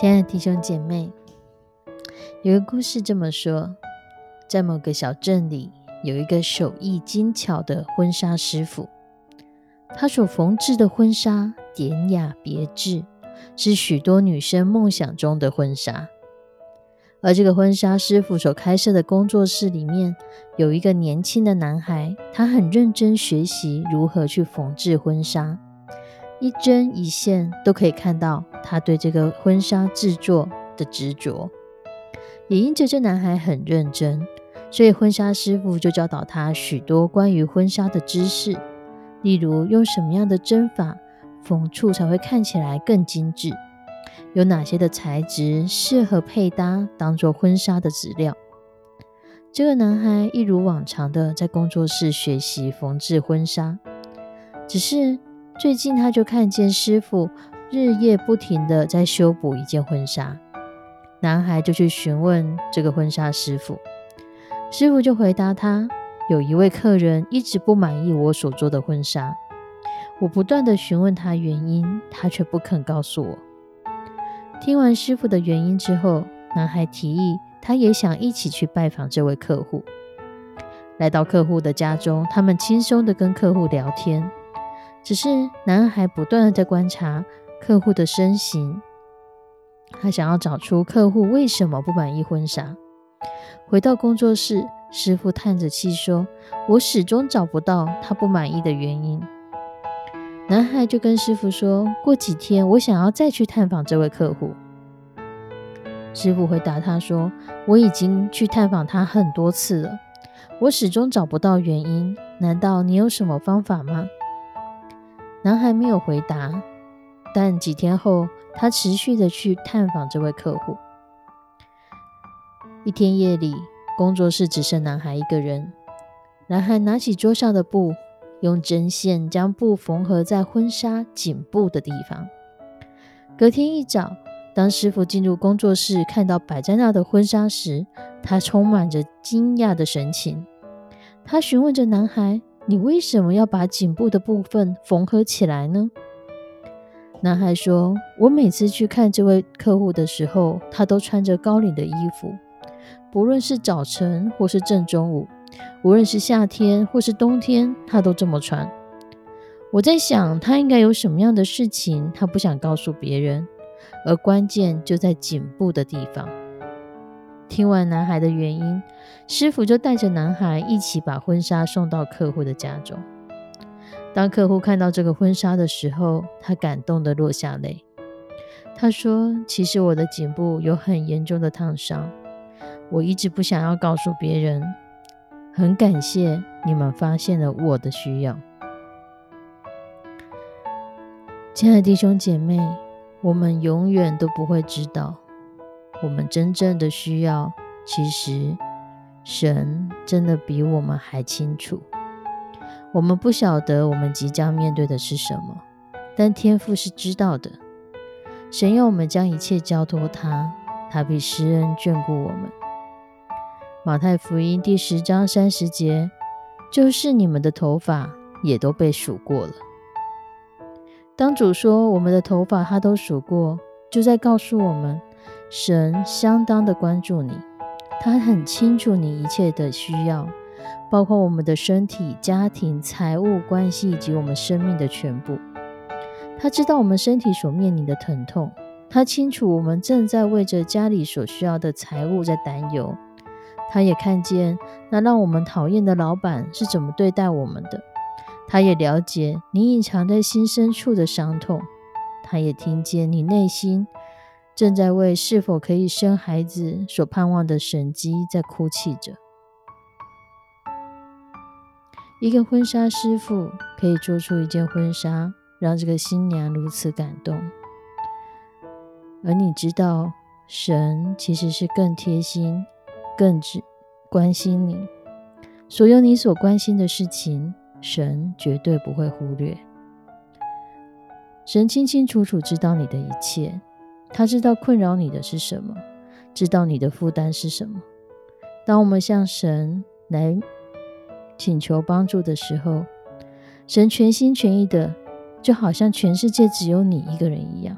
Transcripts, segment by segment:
亲爱的弟兄姐妹，有个故事这么说：在某个小镇里，有一个手艺精巧的婚纱师傅，他所缝制的婚纱典雅别致，是许多女生梦想中的婚纱。而这个婚纱师傅所开设的工作室里面，有一个年轻的男孩，他很认真学习如何去缝制婚纱。一针一线都可以看到他对这个婚纱制作的执着，也因着这男孩很认真，所以婚纱师傅就教导他许多关于婚纱的知识，例如用什么样的针法缝处才会看起来更精致，有哪些的材质适合配搭当做婚纱的质料。这个男孩一如往常的在工作室学习缝制婚纱，只是。最近，他就看见师傅日夜不停的在修补一件婚纱，男孩就去询问这个婚纱师傅，师傅就回答他：有一位客人一直不满意我所做的婚纱，我不断的询问他原因，他却不肯告诉我。听完师傅的原因之后，男孩提议他也想一起去拜访这位客户。来到客户的家中，他们轻松的跟客户聊天。只是男孩不断的在观察客户的身形，他想要找出客户为什么不满意婚纱。回到工作室，师傅叹着气说：“我始终找不到他不满意的原因。”男孩就跟师傅说：“过几天我想要再去探访这位客户。”师傅回答他说：“我已经去探访他很多次了，我始终找不到原因。难道你有什么方法吗？”男孩没有回答，但几天后，他持续的去探访这位客户。一天夜里，工作室只剩男孩一个人。男孩拿起桌上的布，用针线将布缝合在婚纱颈部的地方。隔天一早，当师傅进入工作室，看到摆在那的婚纱时，他充满着惊讶的神情。他询问着男孩。你为什么要把颈部的部分缝合起来呢？男孩说：“我每次去看这位客户的时候，他都穿着高领的衣服，不论是早晨或是正中午，无论是夏天或是冬天，他都这么穿。我在想，他应该有什么样的事情，他不想告诉别人，而关键就在颈部的地方。”听完男孩的原因，师傅就带着男孩一起把婚纱送到客户的家中。当客户看到这个婚纱的时候，他感动的落下泪。他说：“其实我的颈部有很严重的烫伤，我一直不想要告诉别人。很感谢你们发现了我的需要。”亲爱的弟兄姐妹，我们永远都不会知道。我们真正的需要，其实神真的比我们还清楚。我们不晓得我们即将面对的是什么，但天父是知道的。神要我们将一切交托他，他必施恩眷顾我们。马太福音第十章三十节，就是你们的头发也都被数过了。当主说我们的头发他都数过，就在告诉我们。神相当的关注你，他很清楚你一切的需要，包括我们的身体、家庭、财务关系以及我们生命的全部。他知道我们身体所面临的疼痛，他清楚我们正在为着家里所需要的财物在担忧。他也看见那让我们讨厌的老板是怎么对待我们的，他也了解你隐藏在心深处的伤痛，他也听见你内心正在为是否可以生孩子所盼望的神机在哭泣着。一个婚纱师傅可以做出一件婚纱，让这个新娘如此感动。而你知道，神其实是更贴心、更只关心你。所有你所关心的事情，神绝对不会忽略。神清清楚楚知道你的一切，他知道困扰你的是什么，知道你的负担是什么。当我们向神来。请求帮助的时候，神全心全意的，就好像全世界只有你一个人一样。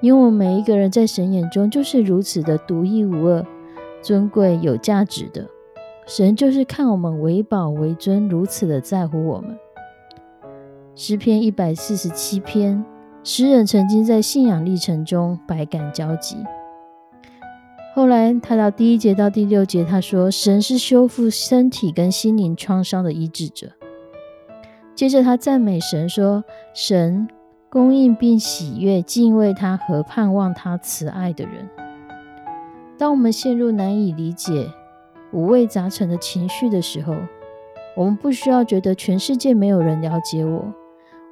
因为我们每一个人在神眼中就是如此的独一无二、尊贵、有价值的。神就是看我们为宝为尊，如此的在乎我们。诗篇一百四十七篇，诗人曾经在信仰历程中百感交集。后来，他到第一节到第六节，他说：“神是修复身体跟心灵创伤的医治者。”接着，他赞美神说：“神供应并喜悦敬畏他和盼望他慈爱的人。”当我们陷入难以理解、五味杂陈的情绪的时候，我们不需要觉得全世界没有人了解我，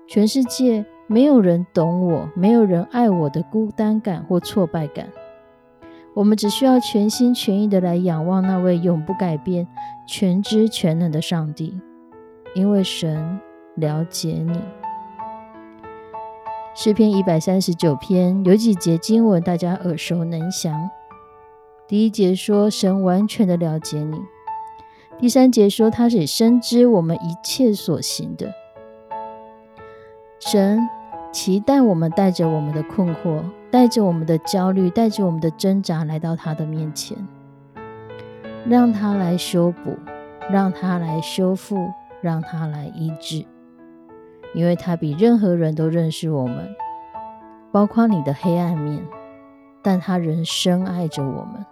全世界没有人懂我，没有人爱我的孤单感或挫败感。我们只需要全心全意的来仰望那位永不改变、全知全能的上帝，因为神了解你。诗篇一百三十九篇有几节经文大家耳熟能详。第一节说神完全的了解你；第三节说他是深知我们一切所行的。神期待我们带着我们的困惑。带着我们的焦虑，带着我们的挣扎来到他的面前，让他来修补，让他来修复，让他来医治，因为他比任何人都认识我们，包括你的黑暗面，但他仍深爱着我们。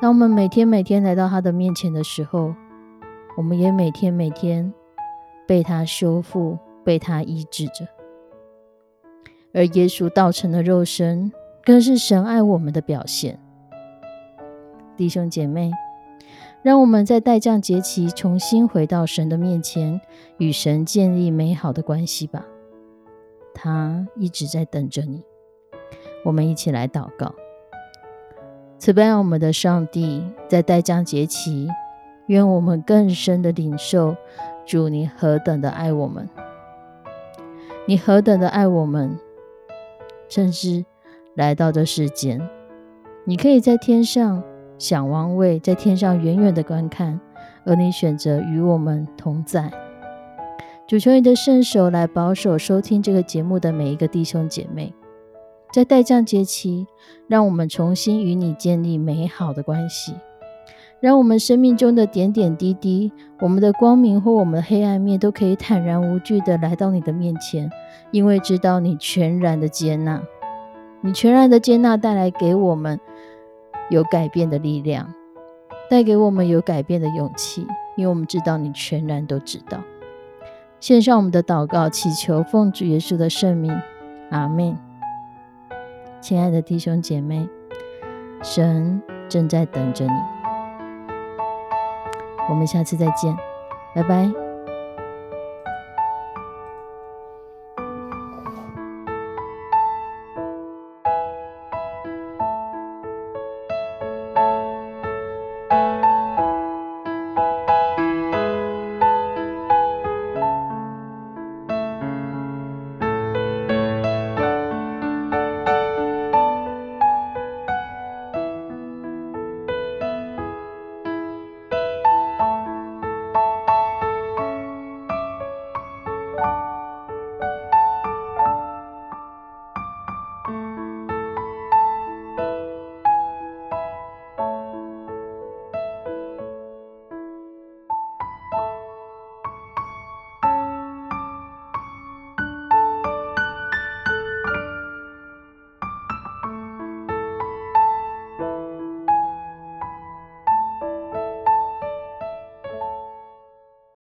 当我们每天每天来到他的面前的时候，我们也每天每天被他修复，被他医治着。而耶稣道成的肉身，更是神爱我们的表现。弟兄姐妹，让我们在代降节期重新回到神的面前，与神建立美好的关系吧。他一直在等着你。我们一起来祷告：慈悲我们的上帝，在代降节期，愿我们更深的领受主你何等的爱我们，你何等的爱我们。甚至来到这世间，你可以在天上想王位，在天上远远的观看，而你选择与我们同在。主求你的圣手来保守收听这个节目的每一个弟兄姐妹，在待降节期，让我们重新与你建立美好的关系。让我们生命中的点点滴滴，我们的光明或我们的黑暗面，都可以坦然无惧的来到你的面前，因为知道你全然的接纳，你全然的接纳带来给我们有改变的力量，带给我们有改变的勇气，因为我们知道你全然都知道。献上我们的祷告，祈求奉主耶稣的圣名，阿门。亲爱的弟兄姐妹，神正在等着你。我们下次再见，拜拜。